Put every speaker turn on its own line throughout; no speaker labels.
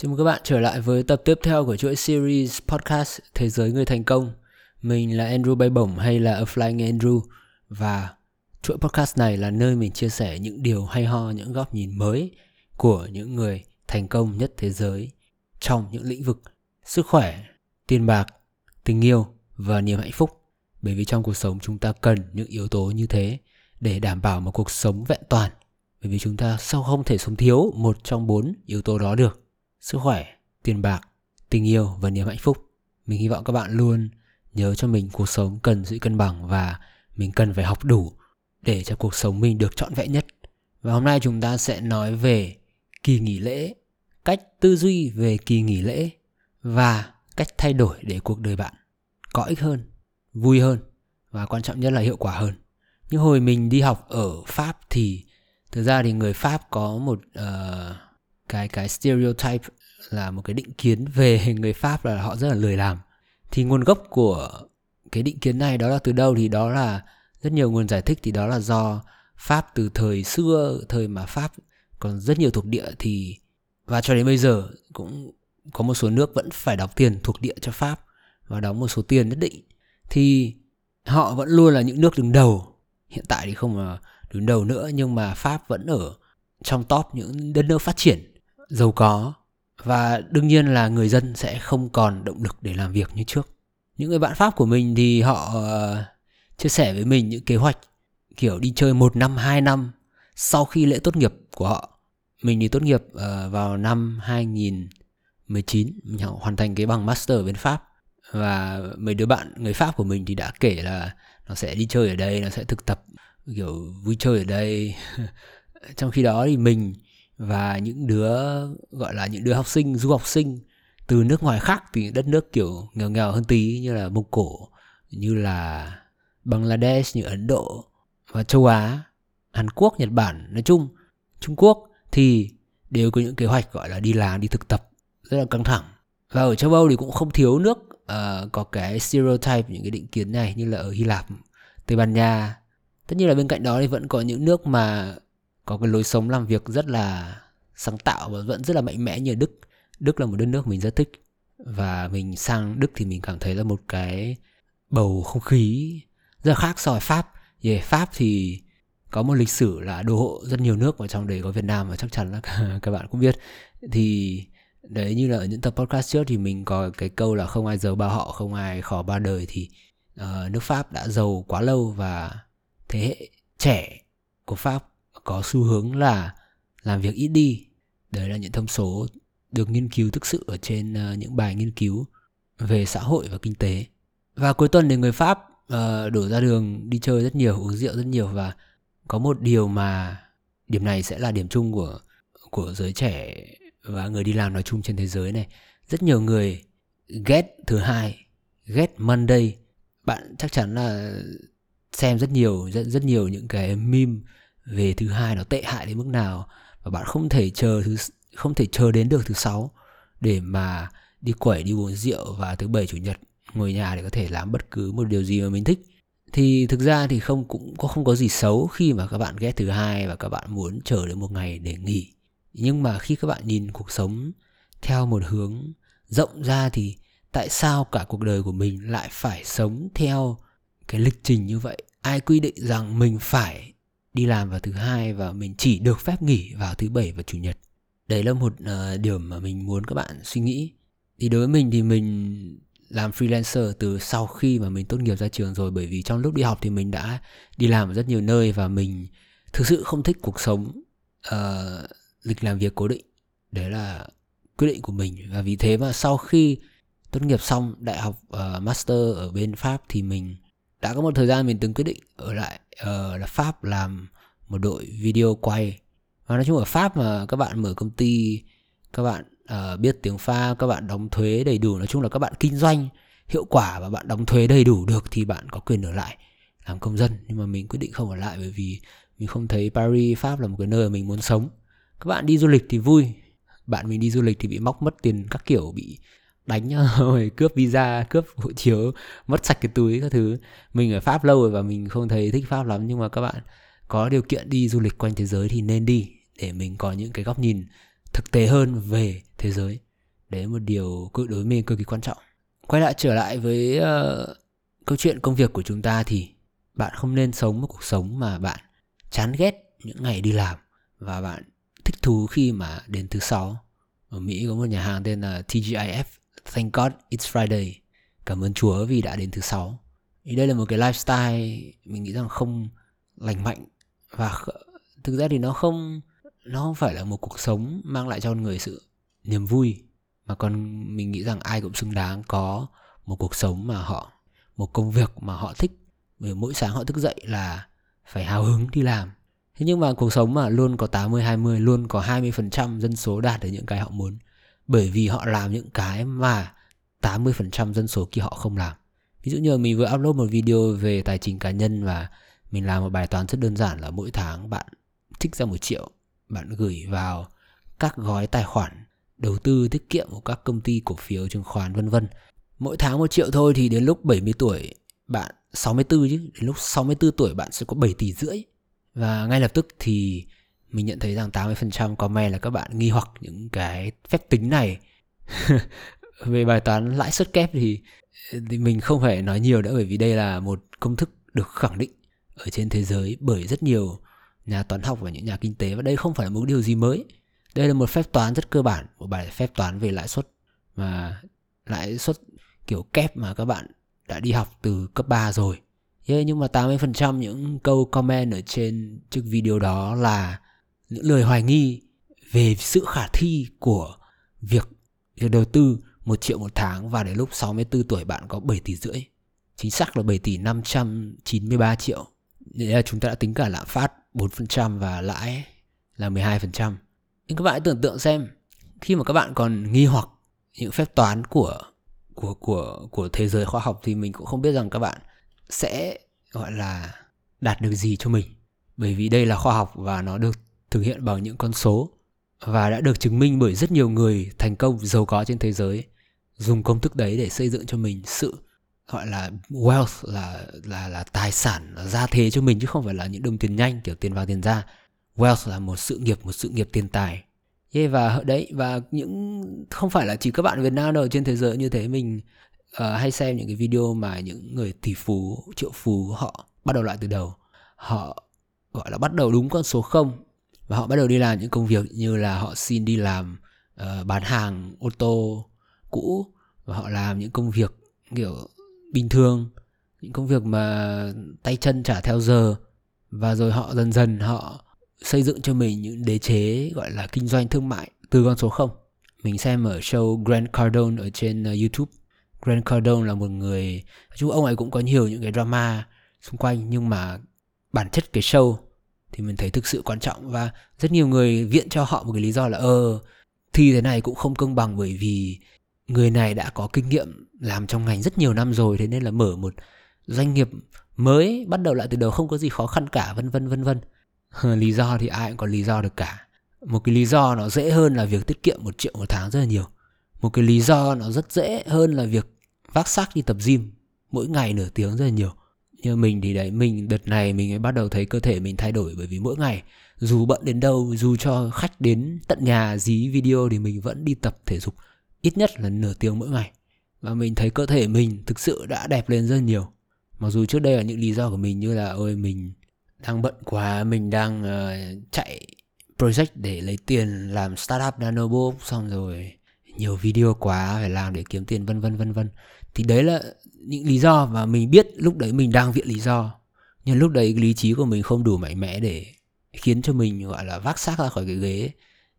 Chào mừng các bạn trở lại với tập tiếp theo của chuỗi series podcast Thế giới người thành công. Mình là Andrew Bay Bổng hay là A Flying Andrew và chuỗi podcast này là nơi mình chia sẻ những điều hay ho, những góc nhìn mới của những người thành công nhất thế giới trong những lĩnh vực sức khỏe, tiền bạc, tình yêu và niềm hạnh phúc. Bởi vì trong cuộc sống chúng ta cần những yếu tố như thế để đảm bảo một cuộc sống vẹn toàn. Bởi vì chúng ta sao không thể sống thiếu một trong bốn yếu tố đó được sức khỏe, tiền bạc, tình yêu và niềm hạnh phúc. Mình hy vọng các bạn luôn nhớ cho mình cuộc sống cần sự cân bằng và mình cần phải học đủ để cho cuộc sống mình được trọn vẹn nhất. Và hôm nay chúng ta sẽ nói về kỳ nghỉ lễ, cách tư duy về kỳ nghỉ lễ và cách thay đổi để cuộc đời bạn có ích hơn, vui hơn và quan trọng nhất là hiệu quả hơn. Như hồi mình đi học ở Pháp thì thực ra thì người Pháp có một uh, cái cái stereotype là một cái định kiến về người Pháp là họ rất là lười làm. Thì nguồn gốc của cái định kiến này đó là từ đâu thì đó là rất nhiều nguồn giải thích thì đó là do Pháp từ thời xưa, thời mà Pháp còn rất nhiều thuộc địa thì và cho đến bây giờ cũng có một số nước vẫn phải đóng tiền thuộc địa cho Pháp và đóng một số tiền nhất định thì họ vẫn luôn là những nước đứng đầu. Hiện tại thì không là đứng đầu nữa nhưng mà Pháp vẫn ở trong top những đất nước phát triển giàu có và đương nhiên là người dân sẽ không còn động lực để làm việc như trước. Những người bạn Pháp của mình thì họ ờ, chia sẻ với mình những kế hoạch kiểu đi chơi một năm, hai năm sau khi lễ tốt nghiệp của họ. Mình thì tốt nghiệp ờ, vào năm 2019, mình hoàn thành cái bằng master ở bên Pháp và mấy đứa bạn người Pháp của mình thì đã kể là nó sẽ đi chơi ở đây, nó sẽ thực tập kiểu vui chơi ở đây. Trong khi đó thì mình và những đứa gọi là những đứa học sinh du học sinh từ nước ngoài khác từ đất nước kiểu nghèo nghèo hơn tí như là mông cổ như là bangladesh như ấn độ và châu á hàn quốc nhật bản nói chung trung quốc thì đều có những kế hoạch gọi là đi làm đi thực tập rất là căng thẳng. Và ở châu âu thì cũng không thiếu nước uh, có cái stereotype những cái định kiến này như là ở hy lạp tây ban nha. Tất nhiên là bên cạnh đó thì vẫn có những nước mà có cái lối sống làm việc rất là sáng tạo và vẫn rất là mạnh mẽ như Đức. Đức là một đất nước mình rất thích và mình sang Đức thì mình cảm thấy là một cái bầu không khí rất là khác so với Pháp. Về Pháp thì có một lịch sử là đô hộ rất nhiều nước và trong đấy có Việt Nam và chắc chắn là các bạn cũng biết. Thì đấy như là ở những tập podcast trước thì mình có cái câu là không ai giàu ba họ, không ai khó ba đời thì uh, nước Pháp đã giàu quá lâu và thế hệ trẻ của Pháp có xu hướng là làm việc ít đi. Đấy là những thông số được nghiên cứu thực sự ở trên uh, những bài nghiên cứu về xã hội và kinh tế. Và cuối tuần thì người pháp uh, đổ ra đường đi chơi rất nhiều uống rượu rất nhiều và có một điều mà điểm này sẽ là điểm chung của của giới trẻ và người đi làm nói chung trên thế giới này. Rất nhiều người ghét thứ hai ghét monday. Bạn chắc chắn là xem rất nhiều rất rất nhiều những cái meme về thứ hai nó tệ hại đến mức nào và bạn không thể chờ thứ không thể chờ đến được thứ sáu để mà đi quẩy, đi uống rượu và thứ bảy, chủ nhật, ngồi nhà để có thể làm bất cứ một điều gì mà mình thích. Thì thực ra thì không, cũng có, không có gì xấu khi mà các bạn ghét thứ hai và các bạn muốn chờ đến một ngày để nghỉ. Nhưng mà khi các bạn nhìn cuộc sống theo một hướng rộng ra thì tại sao cả cuộc đời của mình lại phải sống theo cái lịch trình như vậy? Ai quy định rằng mình phải đi làm vào thứ hai và mình chỉ được phép nghỉ vào thứ bảy và chủ nhật. Đấy là một uh, điểm mà mình muốn các bạn suy nghĩ. Thì đối với mình thì mình làm freelancer từ sau khi mà mình tốt nghiệp ra trường rồi bởi vì trong lúc đi học thì mình đã đi làm ở rất nhiều nơi và mình thực sự không thích cuộc sống uh, lịch làm việc cố định. Đấy là quyết định của mình. Và vì thế mà sau khi tốt nghiệp xong đại học uh, master ở bên pháp thì mình đã có một thời gian mình từng quyết định ở lại uh, là Pháp làm một đội video quay. Và nói chung ở Pháp mà các bạn mở công ty các bạn uh, biết tiếng Pháp các bạn đóng thuế đầy đủ nói chung là các bạn kinh doanh hiệu quả và bạn đóng thuế đầy đủ được thì bạn có quyền ở lại làm công dân. Nhưng mà mình quyết định không ở lại bởi vì mình không thấy Paris Pháp là một cái nơi mà mình muốn sống. Các bạn đi du lịch thì vui. Bạn mình đi du lịch thì bị móc mất tiền các kiểu bị đánh rồi cướp visa cướp hộ chiếu mất sạch cái túi các thứ. Mình ở pháp lâu rồi và mình không thấy thích pháp lắm nhưng mà các bạn có điều kiện đi du lịch quanh thế giới thì nên đi để mình có những cái góc nhìn thực tế hơn về thế giới. Đấy là một điều đối với mình cực kỳ quan trọng. Quay lại trở lại với uh, câu chuyện công việc của chúng ta thì bạn không nên sống một cuộc sống mà bạn chán ghét những ngày đi làm và bạn thích thú khi mà đến thứ sáu. Ở Mỹ có một nhà hàng tên là TGIF Thank God, It's Friday. Cảm ơn Chúa vì đã đến thứ sáu. Thì đây là một cái lifestyle mình nghĩ rằng không lành mạnh và thực ra thì nó không nó không phải là một cuộc sống mang lại cho con người sự niềm vui, mà còn mình nghĩ rằng ai cũng xứng đáng có một cuộc sống mà họ, một công việc mà họ thích. Vì mỗi sáng họ thức dậy là phải hào hứng đi làm. Thế nhưng mà cuộc sống mà luôn có 80 20 luôn có 20% dân số đạt được những cái họ muốn bởi vì họ làm những cái mà 80% dân số kia họ không làm. Ví dụ như mình vừa upload một video về tài chính cá nhân và mình làm một bài toán rất đơn giản là mỗi tháng bạn trích ra một triệu, bạn gửi vào các gói tài khoản đầu tư tiết kiệm của các công ty cổ phiếu, chứng khoán, vân vân. Mỗi tháng một triệu thôi thì đến lúc 70 tuổi bạn 64 chứ, đến lúc 64 tuổi bạn sẽ có 7 tỷ rưỡi. Và ngay lập tức thì mình nhận thấy rằng 80% comment là các bạn nghi hoặc những cái phép tính này. Về bài toán lãi suất kép thì thì mình không phải nói nhiều nữa bởi vì đây là một công thức được khẳng định ở trên thế giới bởi rất nhiều nhà toán học và những nhà kinh tế và đây không phải là một điều gì mới. Đây là một phép toán rất cơ bản một bài phép toán về lãi suất mà lãi suất kiểu kép mà các bạn đã đi học từ cấp 3 rồi. Yeah, nhưng mà 80% những câu comment ở trên chiếc video đó là những lời hoài nghi về sự khả thi của việc, việc đầu tư 1 triệu một tháng và đến lúc 64 tuổi bạn có 7 tỷ rưỡi. Chính xác là 7 tỷ 593 triệu. Đấy là chúng ta đã tính cả lạm phát 4% và lãi là 12%. Nhưng các bạn hãy tưởng tượng xem, khi mà các bạn còn nghi hoặc những phép toán của của của của thế giới khoa học thì mình cũng không biết rằng các bạn sẽ gọi là đạt được gì cho mình. Bởi vì đây là khoa học và nó được thực hiện bằng những con số và đã được chứng minh bởi rất nhiều người thành công giàu có trên thế giới dùng công thức đấy để xây dựng cho mình sự gọi là wealth là là là tài sản là gia thế cho mình chứ không phải là những đồng tiền nhanh kiểu tiền vào tiền ra wealth là một sự nghiệp một sự nghiệp tiền tài. Yeah, và đấy và những không phải là chỉ các bạn Việt Nam đâu trên thế giới như thế mình uh, hay xem những cái video mà những người tỷ phú triệu phú họ bắt đầu lại từ đầu. Họ gọi là bắt đầu đúng con số không và họ bắt đầu đi làm những công việc như là họ xin đi làm uh, bán hàng ô tô cũ và họ làm những công việc kiểu bình thường những công việc mà tay chân trả theo giờ. Và rồi họ dần dần họ xây dựng cho mình những đế chế gọi là kinh doanh thương mại từ con số không. Mình xem ở show Grant Cardone ở trên uh, YouTube. Grant Cardone là một người chú ông ấy cũng có nhiều những cái drama xung quanh nhưng mà bản chất cái show thì mình thấy thực sự quan trọng. Và rất nhiều người viện cho họ một cái lý do là ờ thi thế này cũng không công bằng bởi vì người này đã có kinh nghiệm làm trong ngành rất nhiều năm rồi, thế nên là mở một doanh nghiệp mới, bắt đầu lại từ đầu không có gì khó khăn cả, vân vân vân vân. Lý do thì ai cũng có lý do được cả. Một cái lý do nó dễ hơn là việc tiết kiệm một triệu một tháng rất là nhiều. Một cái lý do nó rất dễ hơn là việc vác xác đi tập gym, mỗi ngày nửa tiếng rất là nhiều như mình thì đấy mình đợt này mình mới bắt đầu thấy cơ thể mình thay đổi bởi vì mỗi ngày dù bận đến đâu dù cho khách đến tận nhà dí video thì mình vẫn đi tập thể dục ít nhất là nửa tiếng mỗi ngày. Và mình thấy cơ thể mình thực sự đã đẹp lên rất nhiều. Mặc dù trước đây là những lý do của mình như là ôi mình đang bận quá mình đang uh, chạy project để lấy tiền làm startup nanobook xong rồi nhiều video quá phải làm để kiếm tiền vân vân vân vân. Thì đấy là những lý do và mình biết lúc đấy mình đang viện lý do. Nhưng lúc đấy lý trí của mình không đủ mạnh mẽ để khiến cho mình, gọi là, vác xác ra khỏi cái ghế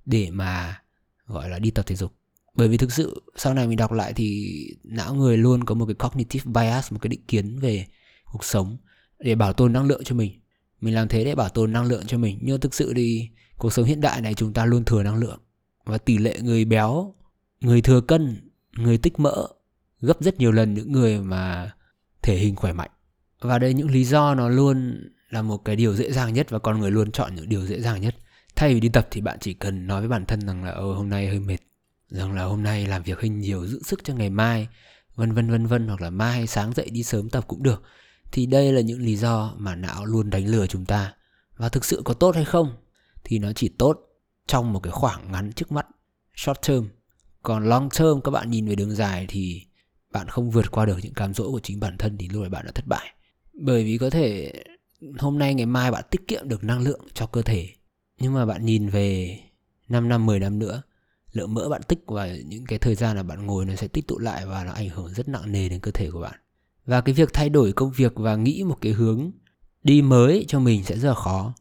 để mà, gọi là, đi tập thể dục. Bởi vì thực sự sau này mình đọc lại thì não người luôn có một cái cognitive bias, một cái định kiến về cuộc sống để bảo tồn năng lượng cho mình. Mình làm thế để bảo tồn năng lượng cho mình. Nhưng thực sự thì cuộc sống hiện đại này chúng ta luôn thừa năng lượng. Và tỷ lệ người béo, người thừa cân, người tích mỡ gấp rất nhiều lần những người mà thể hình khỏe mạnh. Và đây những lý do nó luôn là một cái điều dễ dàng nhất và con người luôn chọn những điều dễ dàng nhất. Thay vì đi tập thì bạn chỉ cần nói với bản thân rằng là ờ hôm nay hơi mệt, rằng là hôm nay làm việc hơi nhiều, giữ sức cho ngày mai, vân vân vân vân, hoặc là mai sáng dậy đi sớm tập cũng được. Thì đây là những lý do mà não luôn đánh lừa chúng ta. Và thực sự có tốt hay không thì nó chỉ tốt trong một cái khoảng ngắn trước mắt, short term. Còn long term, các bạn nhìn về đường dài thì bạn không vượt qua được những cám dỗ của chính bản thân thì lúc này bạn đã thất bại. Bởi vì có thể hôm nay, ngày mai bạn tiết kiệm được năng lượng cho cơ thể, nhưng mà bạn nhìn về 5 năm 10 năm nữa lượng mỡ bạn tích và những cái thời gian là bạn ngồi nó sẽ tích tụ lại và nó ảnh hưởng rất nặng nề đến cơ thể của bạn. Và cái việc thay đổi công việc và nghĩ một cái hướng đi mới cho mình sẽ rất là khó.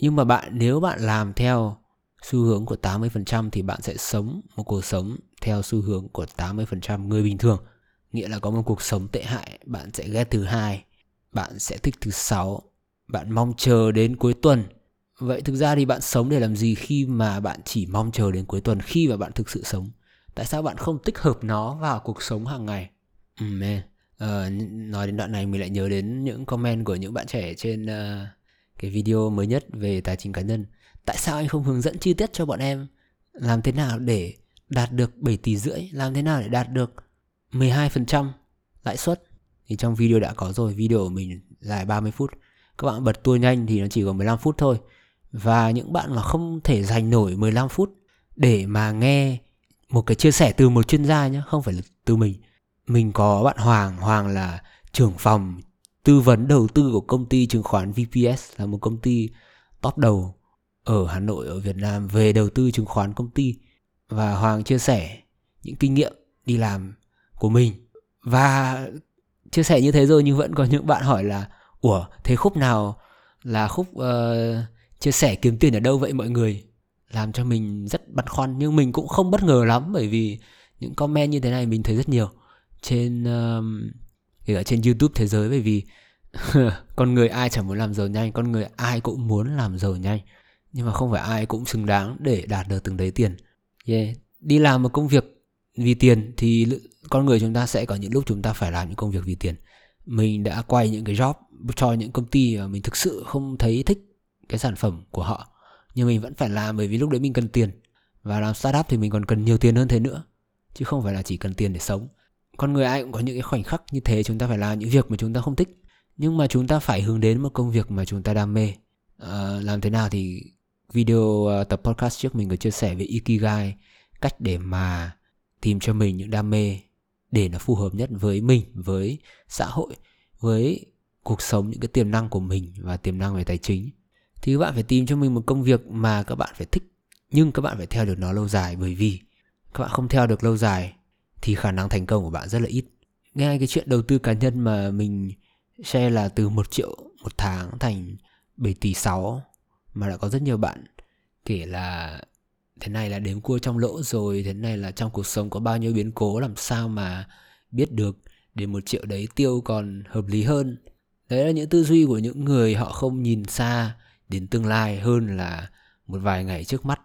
Nhưng mà bạn, nếu bạn làm theo xu hướng của 80% thì bạn sẽ sống một cuộc sống theo xu hướng của 80% người bình thường nghĩa là có một cuộc sống tệ hại bạn sẽ ghét thứ hai bạn sẽ thích thứ sáu bạn mong chờ đến cuối tuần. Vậy thực ra thì bạn sống để làm gì khi mà bạn chỉ mong chờ đến cuối tuần khi mà bạn thực sự sống? Tại sao bạn không tích hợp nó vào cuộc sống hàng ngày? Ừ, man. Ờ, uh, nói đến đoạn này mình lại nhớ đến những comment của những bạn trẻ trên uh, cái video mới nhất về tài chính cá nhân. Tại sao anh không hướng dẫn chi tiết cho bọn em làm thế nào để đạt được 7 tỷ rưỡi? Làm thế nào để đạt được 12% lãi suất. Thì trong video đã có rồi, video của mình dài 30 phút. Các bạn bật tua nhanh thì nó chỉ có 15 phút thôi. Và những bạn mà không thể dành nổi 15 phút để mà nghe một cái chia sẻ từ một chuyên gia nhé không phải là từ mình. Mình có bạn Hoàng. Hoàng là trưởng phòng tư vấn đầu tư của công ty chứng khoán VPS là một công ty top đầu ở Hà Nội, ở Việt Nam về đầu tư chứng khoán công ty. Và Hoàng chia sẻ những kinh nghiệm đi làm của mình. Và chia sẻ như thế rồi nhưng vẫn có những bạn hỏi là ủa thế khúc nào là khúc uh, chia sẻ kiếm tiền ở đâu vậy mọi người? Làm cho mình rất băn khoăn nhưng mình cũng không bất ngờ lắm bởi vì những comment như thế này mình thấy rất nhiều trên uh, ở trên YouTube thế giới bởi vì con người ai chẳng muốn làm giàu nhanh con người ai cũng muốn làm giàu nhanh. Nhưng mà không phải ai cũng xứng đáng để đạt được từng đấy tiền. Yeah. đi làm một công việc vì tiền thì con người chúng ta sẽ có những lúc chúng ta phải làm những công việc vì tiền. Mình đã quay những cái job cho những công ty mà mình thực sự không thấy thích cái sản phẩm của họ. Nhưng mình vẫn phải làm bởi vì lúc đấy mình cần tiền. Và làm startup thì mình còn cần nhiều tiền hơn thế nữa chứ không phải là chỉ cần tiền để sống. Con người ai cũng có những cái khoảnh khắc như thế chúng ta phải làm những việc mà chúng ta không thích. Nhưng mà chúng ta phải hướng đến một công việc mà chúng ta đam mê. À, làm thế nào thì video ờ, tập podcast trước mình có chia sẻ về ikigai cách để mà tìm cho mình những đam mê để nó phù hợp nhất với mình, với xã hội, với cuộc sống, những cái tiềm năng của mình và tiềm năng về tài chính. Thì các bạn phải tìm cho mình một công việc mà các bạn phải thích, nhưng các bạn phải theo được nó lâu dài, bởi vì các bạn không theo được lâu dài thì khả năng thành công của bạn rất là ít. Nghe cái chuyện đầu tư cá nhân mà mình share là từ 1 triệu một tháng thành 7 tỷ 6 mà đã có rất nhiều bạn kể là thế này là đếm cua trong lỗ rồi thế này là trong cuộc sống có bao nhiêu biến cố làm sao mà biết được để một triệu đấy tiêu còn hợp lý hơn. Đấy là những tư duy của những người họ không nhìn xa đến tương lai hơn là một vài ngày trước mắt.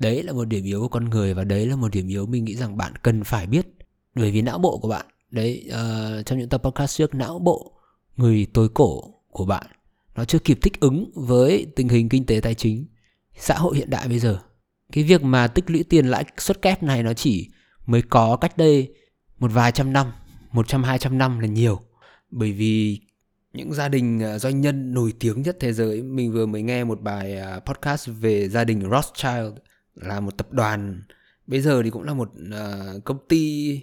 Đấy là một điểm yếu của con người và đấy là một điểm yếu mình nghĩ rằng bạn cần phải biết. Bởi vì não bộ của bạn đấy uh, trong những tập podcast trước não bộ người tối cổ của bạn nó chưa kịp thích ứng với tình hình kinh tế tài chính xã hội hiện đại bây giờ cái việc mà tích lũy tiền lãi suất kép này nó chỉ mới có cách đây một vài trăm năm một trăm hai trăm năm là nhiều. Bởi vì những gia đình à, doanh nhân nổi tiếng nhất thế giới mình vừa mới nghe một bài à, podcast về gia đình Rothschild là một tập đoàn. Bây giờ thì cũng là một à, công ty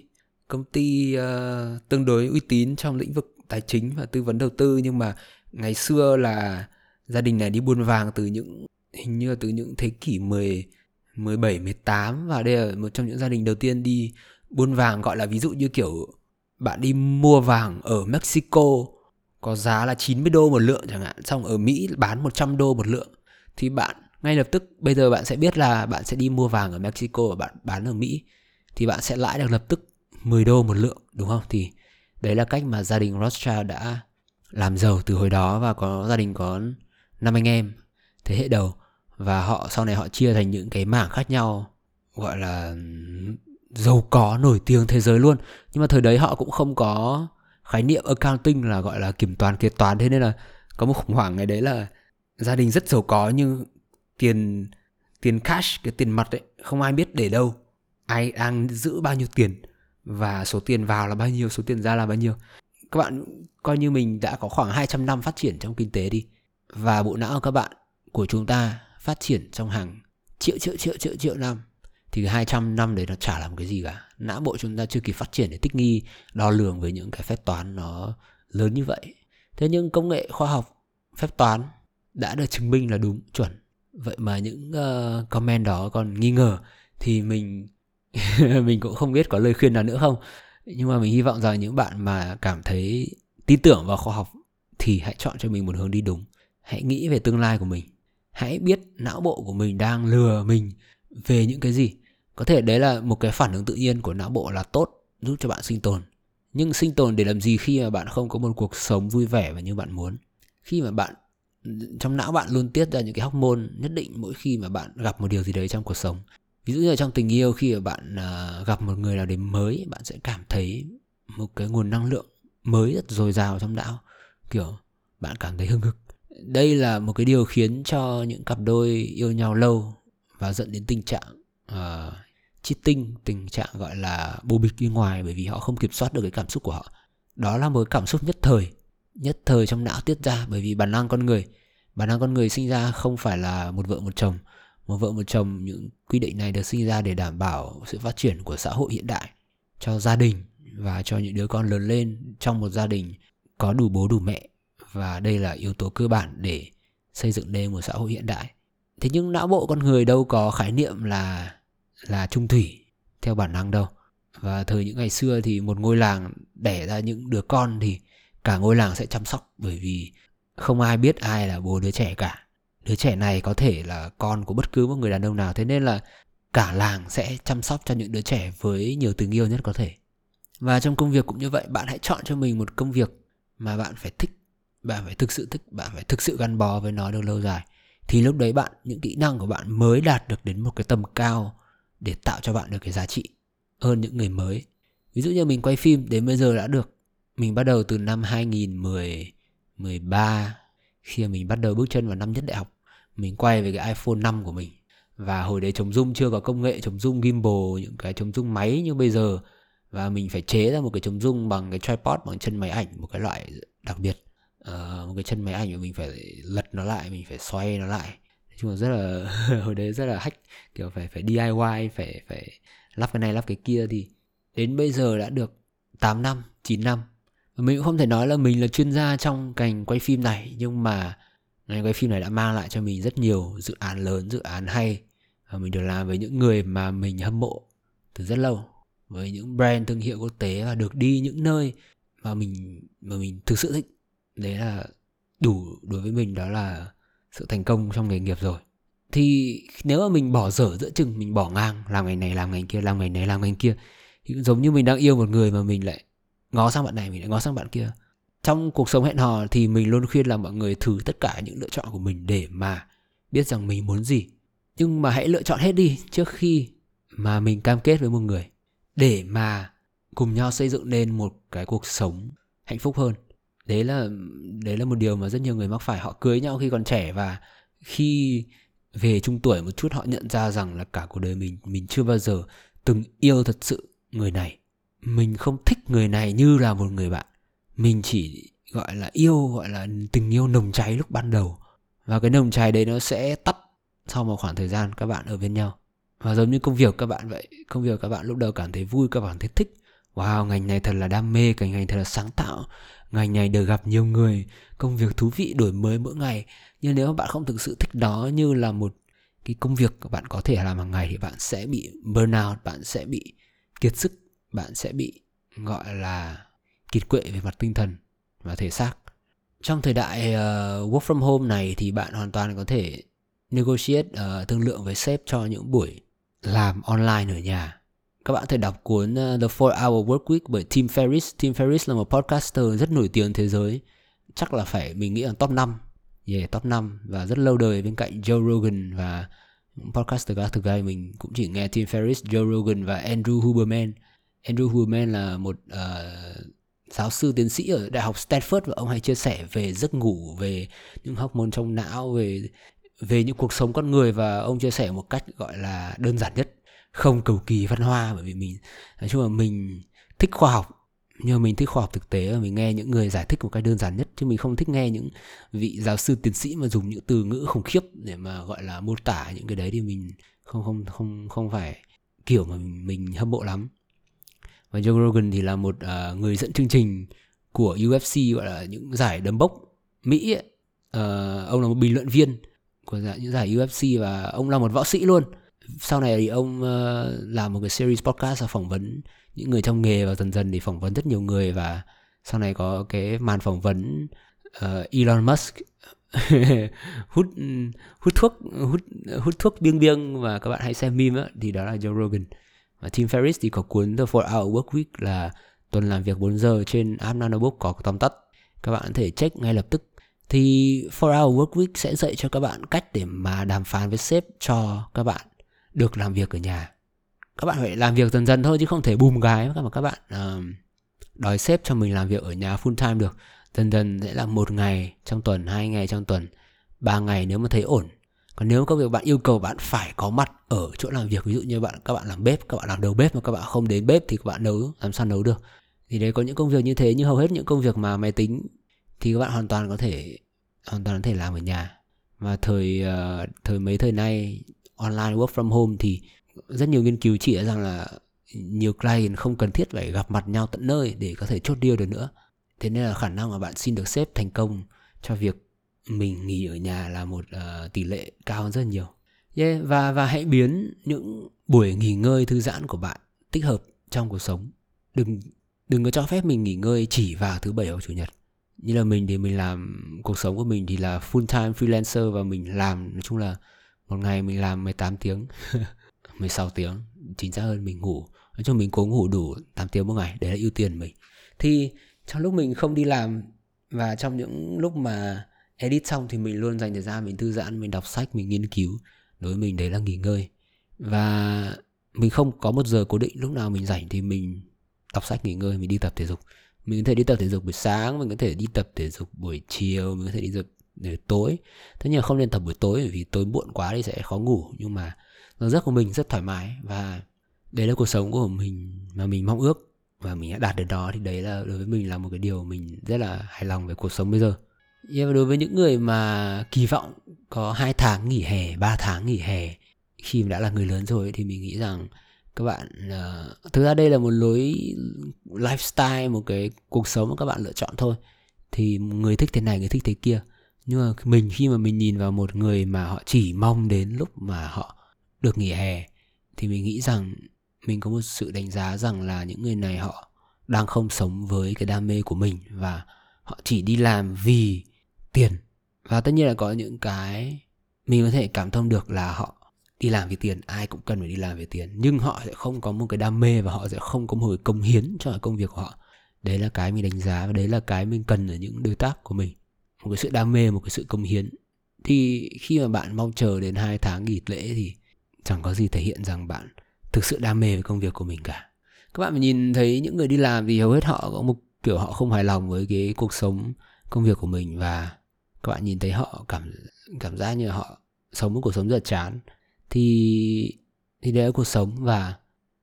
công ty uh, tương đối uy tín trong lĩnh vực tài chính và tư vấn đầu tư. Nhưng mà ngày xưa là gia đình này đi buôn vàng từ những hình như là từ những thế kỷ 10 17 18 và đây là một trong những gia đình đầu tiên đi buôn vàng, gọi là ví dụ như kiểu bạn đi mua vàng ở Mexico, có giá là 90 đô một lượng chẳng hạn, xong ở Mỹ bán 100 đô một lượng. Thì bạn, ngay lập tức, bây giờ bạn sẽ biết là bạn sẽ đi mua vàng ở Mexico và bạn bán ở Mỹ, thì bạn sẽ lãi được lập tức 10 đô một lượng, đúng không? Thì đấy là cách mà gia đình Rothschild đã làm giàu từ hồi đó và có, gia đình có năm anh em thế hệ đầu và họ, sau này họ chia thành những cái mảng khác nhau, gọi là, giàu có, nổi tiếng thế giới luôn. Nhưng mà thời đấy họ cũng không có khái niệm accounting là gọi là kiểm toán kế toán. Thế nên là có một khủng hoảng ngày đấy là gia đình rất giàu có nhưng tiền tiền cash, cái tiền mặt ấy, không ai biết để đâu. Ai đang giữ bao nhiêu tiền và số tiền vào là bao nhiêu, số tiền ra là bao nhiêu. Các bạn coi như mình đã có khoảng 200 năm phát triển trong kinh tế đi. Và bộ não các bạn của chúng ta phát triển trong hàng triệu triệu triệu triệu triệu năm thì 200 năm đấy nó chả làm cái gì cả. Não bộ chúng ta chưa kịp phát triển để thích nghi đo lường với những cái phép toán nó lớn như vậy. Thế nhưng công nghệ khoa học phép toán đã được chứng minh là đúng chuẩn. Vậy mà những uh, comment đó còn nghi ngờ thì mình mình cũng không biết có lời khuyên nào nữa không. Nhưng mà mình hy vọng rằng những bạn mà cảm thấy tin tưởng vào khoa học thì hãy chọn cho mình một hướng đi đúng. Hãy nghĩ về tương lai của mình hãy biết não bộ của mình đang lừa mình về những cái gì. Có thể đấy là một cái phản ứng tự nhiên của não bộ là tốt, giúp cho bạn sinh tồn. Nhưng sinh tồn để làm gì khi mà bạn không có một cuộc sống vui vẻ và như bạn muốn? Khi mà bạn, trong não bạn luôn tiết ra những cái hormone nhất định mỗi khi mà bạn gặp một điều gì đấy trong cuộc sống. Ví dụ như là trong tình yêu, khi mà bạn à, gặp một người nào đấy mới, bạn sẽ cảm thấy một cái nguồn năng lượng mới rất dồi dào trong não. Kiểu, bạn cảm thấy hưng hực đây là một cái điều khiến cho những cặp đôi yêu nhau lâu và dẫn đến tình trạng uh, cheating tình trạng gọi là bù bịch bên ngoài bởi vì họ không kiểm soát được cái cảm xúc của họ. Đó là một cảm xúc nhất thời nhất thời trong não tiết ra bởi vì bản năng con người bản năng con người sinh ra không phải là một vợ một chồng. Một vợ một chồng những quy định này được sinh ra để đảm bảo sự phát triển của xã hội hiện đại cho gia đình và cho những đứa con lớn lên trong một gia đình có đủ bố đủ mẹ và đây là yếu tố cơ bản để xây dựng nên một xã hội hiện đại. Thế nhưng não bộ con người đâu có khái niệm là là trung thủy theo bản năng đâu. Và thời những ngày xưa thì một ngôi làng đẻ ra những đứa con thì cả ngôi làng sẽ chăm sóc, bởi vì không ai biết ai là bố đứa trẻ cả. Đứa trẻ này có thể là con của bất cứ một người đàn ông nào, thế nên là cả làng sẽ chăm sóc cho những đứa trẻ với nhiều tình yêu nhất có thể. Và trong công việc cũng như vậy, bạn hãy chọn cho mình một công việc mà bạn phải thích bạn phải thực sự thích bạn phải thực sự gắn bó với nó được lâu dài. Thì lúc đấy bạn, những kỹ năng của bạn mới đạt được đến một cái tầm cao để tạo cho bạn được cái giá trị hơn những người mới. Ví dụ như mình quay phim, đến bây giờ đã được, mình bắt đầu từ năm 2013 khi mà mình bắt đầu bước chân vào năm nhất đại học, mình quay về cái iPhone 5 của mình. Và hồi đấy chống zoom chưa có công nghệ chống zoom gimbal, những cái chống zoom máy như bây giờ. Và mình phải chế ra một cái chống zoom bằng cái tripod, bằng chân máy ảnh, một cái loại đặc biệt uh, một cái chân máy ảnh mà mình phải lật nó lại mình phải xoay nó lại. Nói chung là rất là hồi đấy rất là hack kiểu phải phải DIY phải phải lắp cái này lắp cái kia thì đến bây giờ đã được 8 năm 9 năm. Và mình cũng không thể nói là mình là chuyên gia trong ngành quay phim này nhưng mà ngành quay phim này đã mang lại cho mình rất nhiều dự án lớn dự án hay. Và mình được làm với những người mà mình hâm mộ từ rất lâu với những brand thương hiệu quốc tế và được đi những nơi mà mình mà mình thực sự thích đấy là đủ đối với mình, đó là sự thành công trong nghề nghiệp rồi. Thì nếu mà mình bỏ dở giữa chừng, mình bỏ ngang, làm ngành này, làm ngành kia, làm ngành này, làm ngành kia, thì giống như mình đang yêu một người mà mình lại ngó sang bạn này, mình lại ngó sang bạn kia. Trong cuộc sống hẹn hò thì mình luôn khuyên là mọi người thử tất cả những lựa chọn của mình để mà biết rằng mình muốn gì. Nhưng mà hãy lựa chọn hết đi trước khi mà mình cam kết với một người, để mà cùng nhau xây dựng nên một cái cuộc sống hạnh phúc hơn đấy là đấy là một điều mà rất nhiều người mắc phải. Họ cưới nhau khi còn trẻ và khi về trung tuổi một chút, họ nhận ra rằng là cả cuộc đời mình mình chưa bao giờ từng yêu thật sự người này. Mình không thích người này như là một người bạn. Mình chỉ gọi là yêu, gọi là tình yêu nồng cháy lúc ban đầu. Và cái nồng cháy đấy nó sẽ tắt sau một khoảng thời gian các bạn ở bên nhau. Và giống như công việc các bạn vậy. Công việc các bạn lúc đầu cảm thấy vui, các bạn thấy thích. Wow, ngành này thật là đam mê, cái ngành thật là sáng tạo ngành này được gặp nhiều người công việc thú vị đổi mới mỗi ngày. Nhưng nếu bạn không thực sự thích đó như là một cái công việc bạn có thể làm hàng ngày thì bạn sẽ bị burnout bạn sẽ bị kiệt sức bạn sẽ bị gọi là kiệt quệ về mặt tinh thần và thể xác. Trong thời đại uh, work from home này thì bạn hoàn toàn có thể negotiate uh, thương lượng với sếp cho những buổi làm online ở nhà các bạn có thể đọc cuốn ờ, The 4 Hour Work Week bởi Tim Ferriss. Tim Ferriss là một podcaster rất nổi tiếng thế giới. Chắc là phải mình nghĩ là top 5. Yeah, top 5 và rất lâu đời bên cạnh Joe Rogan và podcaster khác thực ra mình cũng chỉ nghe Tim Ferriss, Joe Rogan và Andrew Huberman. Andrew Huberman là một uh, giáo sư tiến sĩ ở đại học Stanford và ông hay chia sẻ về giấc ngủ, về những hormone trong não, về về những cuộc sống con người và ông chia sẻ một cách gọi là đơn giản nhất không cầu kỳ văn hoa bởi vì mình nói chung là mình thích khoa học nhưng mà mình thích khoa học thực tế và mình nghe những người giải thích một cách đơn giản nhất chứ mình không thích nghe những vị giáo sư tiến sĩ mà dùng những từ ngữ khủng khiếp để mà gọi là mô tả những cái đấy thì mình không không không không phải kiểu mà mình, mình hâm mộ lắm và Joe Rogan thì là một uh, người dẫn chương trình của UFC gọi là những giải đấm bốc Mỹ ấy. Uh, ông là một bình luận viên của những giải UFC và ông là một võ sĩ luôn sau này thì ông ờ, làm một cái series podcast và phỏng vấn những người trong nghề và dần dần thì phỏng vấn rất nhiều người và sau này có cái màn phỏng vấn uh, Elon Musk. Hút hút thuốc hút hút thuốc biêng biêng và các bạn hãy xem meme á, thì đó là Joe Rogan. Và Tim Ferriss thì có cuốn The 4 Hour Work Week là tuần làm việc 4 giờ trên app Nanobook có tóm tắt. Các bạn có thể check ngay lập tức. Thì 4 Hour Work Week sẽ dạy cho các bạn cách để mà đàm phán với sếp cho các bạn được làm việc ở nhà. Các bạn phải làm việc dần dần thôi chứ không thể bùm gái mà các bạn. Uh, đòi xếp cho mình làm việc ở nhà full time được. Dần dần sẽ là một ngày trong tuần hai ngày trong tuần ba ngày nếu mà thấy ổn. Còn nếu các việc bạn yêu cầu bạn phải có mặt ở chỗ làm việc ví dụ như bạn các bạn làm bếp các bạn làm đầu bếp mà các bạn không đến bếp thì các bạn nấu làm sao nấu được? Thì đấy có những công việc như thế như hầu hết những công việc mà máy tính thì các bạn hoàn toàn có thể hoàn toàn có thể làm ở nhà. Và thời uh, thời mấy thời nay online work from home thì rất nhiều nghiên cứu chỉ ra rằng là nhiều client không cần thiết phải gặp mặt nhau tận nơi để có thể chốt deal được nữa. Thế nên là khả năng mà bạn xin được sếp thành công cho việc mình nghỉ ở nhà là một uh, tỷ lệ cao hơn rất nhiều. Yeah, và và hãy biến những buổi nghỉ ngơi thư giãn của bạn tích hợp trong cuộc sống. Đừng đừng có cho phép mình nghỉ ngơi chỉ vào thứ bảy hoặc chủ nhật. Như là mình thì mình làm cuộc sống của mình thì là full time freelancer và mình làm nói chung là một ngày mình làm 18 tiếng 16 tiếng, chính xác hơn mình ngủ. Nói chung mình cố ngủ đủ 8 tiếng một ngày, đấy là ưu tiên mình. Thì trong lúc mình không đi làm và trong những lúc mà edit xong thì mình luôn dành thời gian mình thư giãn, mình đọc sách, mình nghiên cứu. Đối với mình đấy là nghỉ ngơi. Và mình không có một giờ cố định, lúc nào mình rảnh thì mình đọc sách, nghỉ ngơi, mình đi tập thể dục. Mình có thể đi tập thể dục buổi sáng, mình có thể đi tập thể dục buổi chiều, mình có thể đi tập để tối. Thế nhưng không nên tập buổi tối vì tối muộn quá thì sẽ khó ngủ nhưng mà giờ giấc của mình rất thoải mái và đấy là cuộc sống của mình mà mình mong ước và mình đã đạt được đó thì đấy là đối với mình là một cái điều mình rất là hài lòng về cuộc sống bây giờ. Yeah, và đối với những người mà kỳ vọng có hai tháng nghỉ hè 3 tháng nghỉ hè khi mà đã là người lớn rồi thì mình nghĩ rằng các bạn uh, thực ra đây là một lối lifestyle một cái cuộc sống mà các bạn lựa chọn thôi. Thì người thích thế này người thích thế kia nhưng mà mình khi mà mình nhìn vào một người mà họ chỉ mong đến lúc mà họ được nghỉ hè, thì mình nghĩ rằng mình có một sự đánh giá rằng là những người này họ đang không sống với cái đam mê của mình và họ chỉ đi làm vì tiền. Và tất nhiên là có những cái mình có thể cảm thông được là họ đi làm vì tiền, ai cũng cần phải đi làm vì tiền. Nhưng họ sẽ không có một cái đam mê và họ sẽ không có một cái công hiến cho công việc của họ. Đấy là cái mình đánh giá và đấy là cái mình cần ở những đối tác của mình một cái sự đam mê, một cái sự công hiến. Thì khi mà bạn mong chờ đến hai tháng nghỉ lễ thì chẳng có gì thể hiện rằng bạn thực sự đam mê với công việc của mình cả. Các bạn nhìn thấy những người đi làm thì hầu hết họ có một kiểu họ không hài lòng với cái cuộc sống, công việc của mình và các bạn nhìn thấy họ cảm cảm giác như họ sống một cuộc sống rất chán. Thì thì đấy là cuộc sống và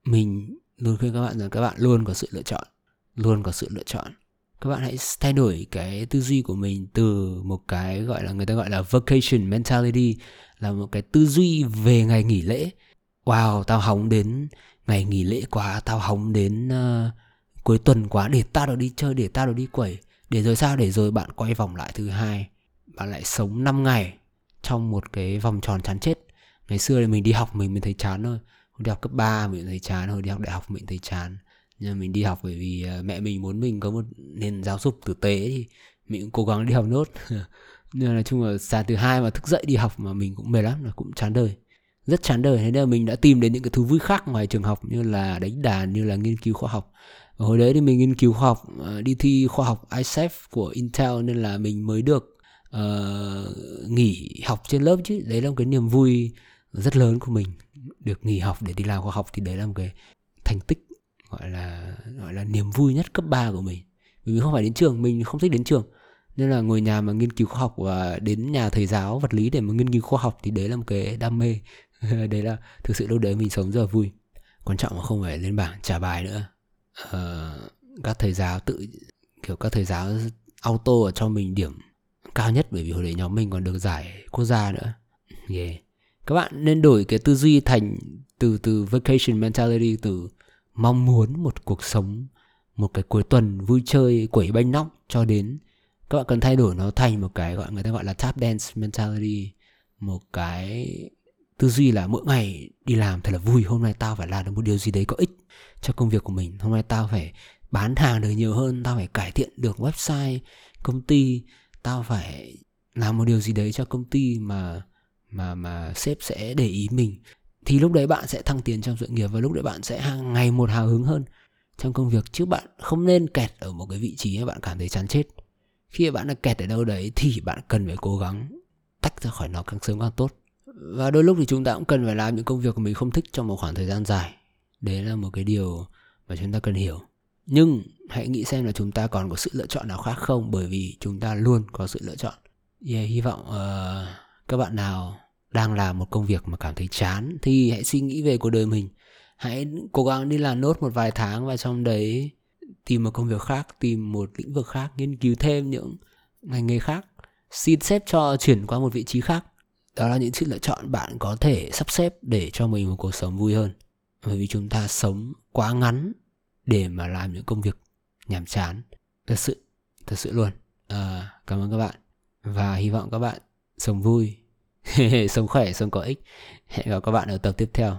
mình luôn khuyên các bạn rằng các bạn luôn có sự lựa chọn, luôn có sự lựa chọn các bạn hãy thay đổi cái tư duy của mình từ một cái gọi là người ta gọi là vacation mentality là một cái tư duy về ngày nghỉ lễ. Wow tao hóng đến ngày nghỉ lễ quá tao hóng đến uh, cuối tuần quá để tao được đi chơi để tao được đi quẩy. Để rồi sao? Để rồi bạn quay vòng lại thứ hai bạn lại sống 5 ngày trong một cái vòng tròn chán chết. Ngày xưa thì mình đi học mình mình thấy chán thôi. Hồi đi học cấp 3 mình thấy chán hồi đi học đại học mình thấy chán nhưng mình đi học bởi vì à, mẹ mình muốn mình có một nền giáo dục tử tế thì mình cũng cố gắng đi học nốt. Nhưng nói chung là sáng thứ hai mà thức dậy đi học mà mình cũng mệt lắm là cũng chán đời. Rất chán đời. Thế nên là mình đã tìm đến những cái thú vui khác ngoài trường học như là đánh đàn như là nghiên cứu khoa học. Và hồi đấy thì mình nghiên cứu khoa học à, đi thi khoa học ISEF của Intel nên là mình mới được uh, nghỉ học trên lớp chứ. Đấy là một cái niềm vui rất lớn của mình được nghỉ học để đi làm khoa học thì đấy là một cái thành tích gọi là gọi là niềm vui nhất cấp 3 của mình. Vì mình không phải đến trường mình không thích đến trường. Nên là ngồi nhà mà nghiên cứu khoa học và đến nhà thầy giáo vật lý để mà nghiên cứu khoa học thì đấy là một cái đam mê. Đấy là thực sự lúc đấy mình sống rất là vui. Quan trọng là không phải lên bảng trả bài nữa. Uh, các thầy giáo tự kiểu các thầy giáo auto ở cho mình điểm cao nhất bởi vì hồi đấy nhóm mình còn được giải quốc gia nữa. Yeah. các các bạn nên đổi cái tư duy thành từ từ vacation mentality từ mong muốn một cuộc sống, một cái cuối tuần vui chơi, quẩy banh nóc cho đến các bạn cần thay đổi nó thành một cái gọi, người ta gọi là tap dance mentality, một cái tư duy là mỗi ngày đi làm thật là vui, hôm nay tao phải làm được một điều gì đấy có ích cho công việc của mình, hôm nay tao phải bán hàng được nhiều hơn, tao phải cải thiện được website, công ty, tao phải làm một điều gì đấy cho công ty mà mà mà sếp sẽ để ý mình thì lúc đấy bạn sẽ thăng tiến trong sự nghiệp và lúc đấy bạn sẽ hàng ngày một hào hứng hơn trong công việc. Chứ bạn không nên kẹt ở một cái vị trí mà bạn cảm thấy chán chết. Khi bạn đã kẹt ở đâu đấy thì bạn cần phải cố gắng tách ra khỏi nó càng sớm càng tốt. Và đôi lúc thì chúng ta cũng cần phải làm những công việc của mình không thích trong một khoảng thời gian dài. Đấy là một cái điều mà chúng ta cần hiểu. Nhưng hãy nghĩ xem là chúng ta còn có sự lựa chọn nào khác không? Bởi vì chúng ta luôn có sự lựa chọn. Yeah, hy vọng uh, các bạn nào đang làm một công việc mà cảm thấy chán thì hãy suy nghĩ về cuộc đời mình. Hãy cố gắng đi làm nốt một vài tháng và trong đấy tìm một công việc khác tìm một lĩnh vực khác nghiên cứu thêm những ngành nghề khác. Xin xếp cho chuyển qua một vị trí khác. Đó là những sự lựa chọn bạn có thể sắp xếp để cho mình một cuộc sống vui hơn. Bởi vì chúng ta sống quá ngắn để mà làm những công việc nhàm chán. Thật sự thật sự luôn. À, cảm ơn các bạn và hy vọng các bạn sống vui. sống khỏe sống có ích. Hẹn gặp các bạn ở tập tiếp theo.